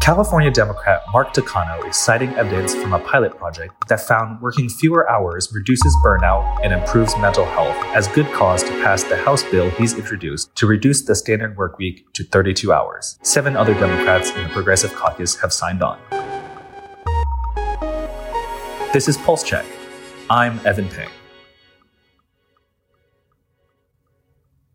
California Democrat Mark Takano is citing evidence from a pilot project that found working fewer hours reduces burnout and improves mental health as good cause to pass the House bill he's introduced to reduce the standard work week to 32 hours. Seven other Democrats in the Progressive Caucus have signed on. This is Pulse Check. I'm Evan Peng.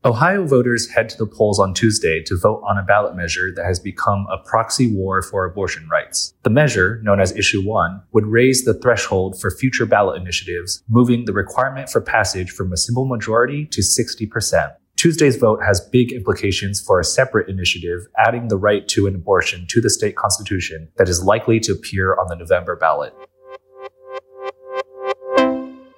Ohio voters head to the polls on Tuesday to vote on a ballot measure that has become a proxy war for abortion rights. The measure, known as Issue 1, would raise the threshold for future ballot initiatives, moving the requirement for passage from a simple majority to 60%. Tuesday's vote has big implications for a separate initiative adding the right to an abortion to the state constitution that is likely to appear on the November ballot.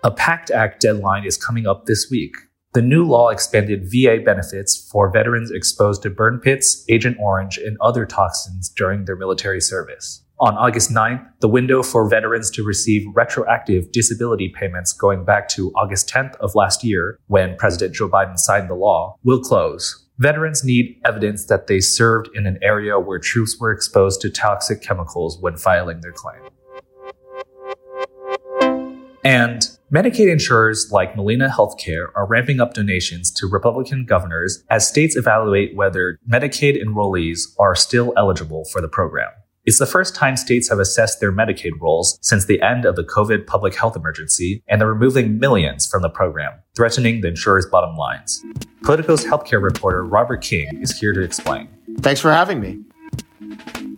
A PACT Act deadline is coming up this week. The new law expanded VA benefits for veterans exposed to burn pits, Agent Orange, and other toxins during their military service. On August 9th, the window for veterans to receive retroactive disability payments going back to August 10th of last year, when President Joe Biden signed the law, will close. Veterans need evidence that they served in an area where troops were exposed to toxic chemicals when filing their claim. And Medicaid insurers like Molina Healthcare are ramping up donations to Republican governors as states evaluate whether Medicaid enrollees are still eligible for the program. It's the first time states have assessed their Medicaid rolls since the end of the COVID public health emergency, and they're removing millions from the program, threatening the insurers' bottom lines. Politico's healthcare reporter Robert King is here to explain. Thanks for having me.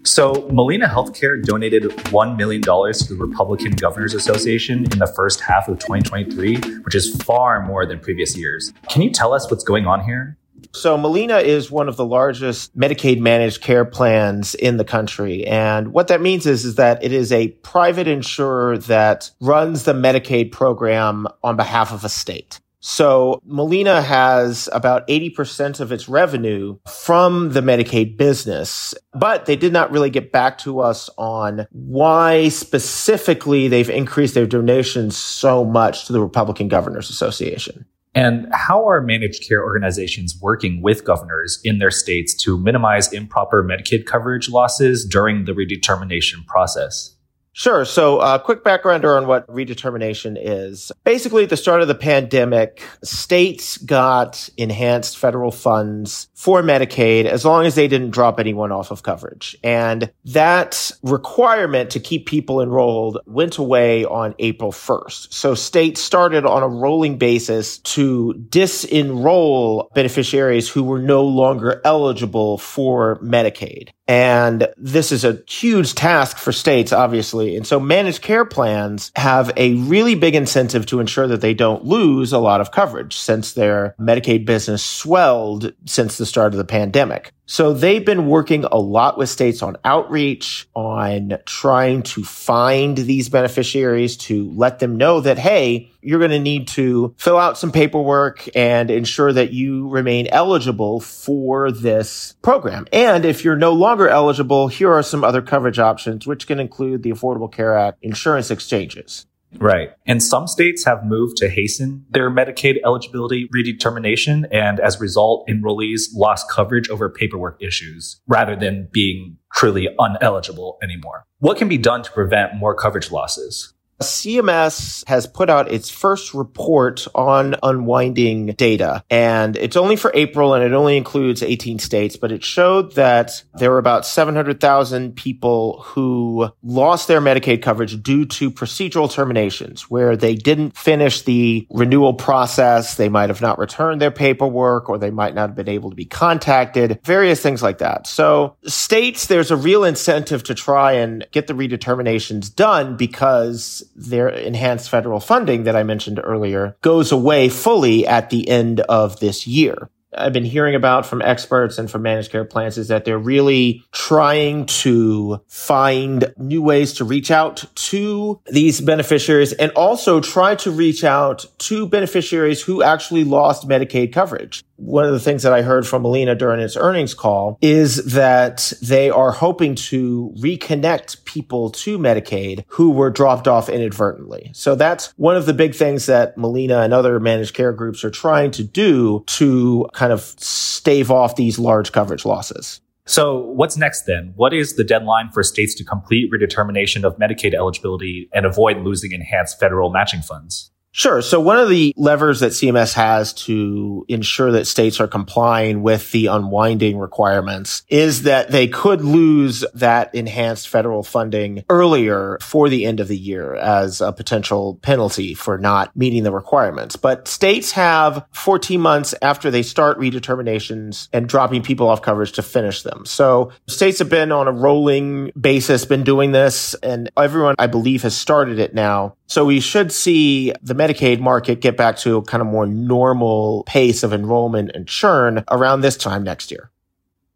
So, Molina Healthcare donated $1 million to the Republican Governors Association in the first half of 2023, which is far more than previous years. Can you tell us what's going on here? So, Molina is one of the largest Medicaid managed care plans in the country. And what that means is, is that it is a private insurer that runs the Medicaid program on behalf of a state. So Molina has about 80% of its revenue from the Medicaid business, but they did not really get back to us on why specifically they've increased their donations so much to the Republican Governors Association. And how are managed care organizations working with governors in their states to minimize improper Medicaid coverage losses during the redetermination process? Sure. So, a uh, quick background on what redetermination is. Basically, at the start of the pandemic, states got enhanced federal funds for Medicaid as long as they didn't drop anyone off of coverage. And that requirement to keep people enrolled went away on April 1st. So, states started on a rolling basis to disenroll beneficiaries who were no longer eligible for Medicaid. And this is a huge task for states, obviously. And so managed care plans have a really big incentive to ensure that they don't lose a lot of coverage since their Medicaid business swelled since the start of the pandemic. So they've been working a lot with states on outreach, on trying to find these beneficiaries to let them know that, hey, you're going to need to fill out some paperwork and ensure that you remain eligible for this program. And if you're no longer eligible, here are some other coverage options, which can include the Affordable Care Act insurance exchanges. Right. And some states have moved to hasten their Medicaid eligibility redetermination. And as a result, enrollees lost coverage over paperwork issues rather than being truly uneligible anymore. What can be done to prevent more coverage losses? CMS has put out its first report on unwinding data, and it's only for April and it only includes 18 states, but it showed that there were about 700,000 people who lost their Medicaid coverage due to procedural terminations where they didn't finish the renewal process. They might have not returned their paperwork or they might not have been able to be contacted, various things like that. So states, there's a real incentive to try and get the redeterminations done because their enhanced federal funding that I mentioned earlier goes away fully at the end of this year. I've been hearing about from experts and from managed care plans is that they're really trying to find new ways to reach out to these beneficiaries and also try to reach out to beneficiaries who actually lost Medicaid coverage. One of the things that I heard from Molina during its earnings call is that they are hoping to reconnect people to Medicaid who were dropped off inadvertently. So that's one of the big things that Molina and other managed care groups are trying to do to kind of stave off these large coverage losses. So, what's next then? What is the deadline for states to complete redetermination of Medicaid eligibility and avoid losing enhanced federal matching funds? Sure. So one of the levers that CMS has to ensure that states are complying with the unwinding requirements is that they could lose that enhanced federal funding earlier for the end of the year as a potential penalty for not meeting the requirements. But states have 14 months after they start redeterminations and dropping people off coverage to finish them. So states have been on a rolling basis, been doing this and everyone I believe has started it now. So we should see the Medicaid market get back to a kind of more normal pace of enrollment and churn around this time next year.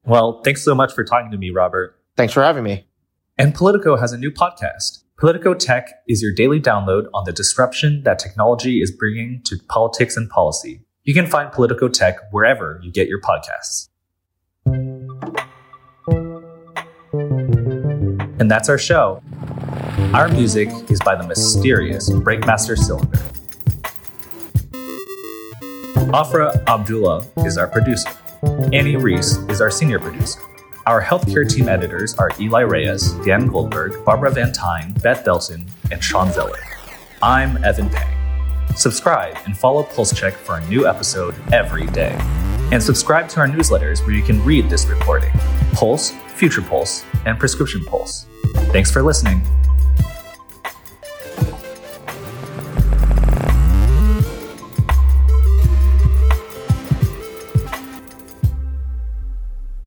Well, thanks so much for talking to me, Robert. Thanks for having me. And Politico has a new podcast. Politico Tech is your daily download on the disruption that technology is bringing to politics and policy. You can find Politico Tech wherever you get your podcasts. And that's our show. Our music is by the mysterious Breakmaster Cylinder. Afra Abdullah is our producer. Annie Reese is our senior producer. Our healthcare team editors are Eli Reyes, Dan Goldberg, Barbara Van Tyne, Beth Belton, and Sean Zeller. I'm Evan Peng. Subscribe and follow Pulse Check for a new episode every day. And subscribe to our newsletters where you can read this recording Pulse, Future Pulse, and Prescription Pulse. Thanks for listening.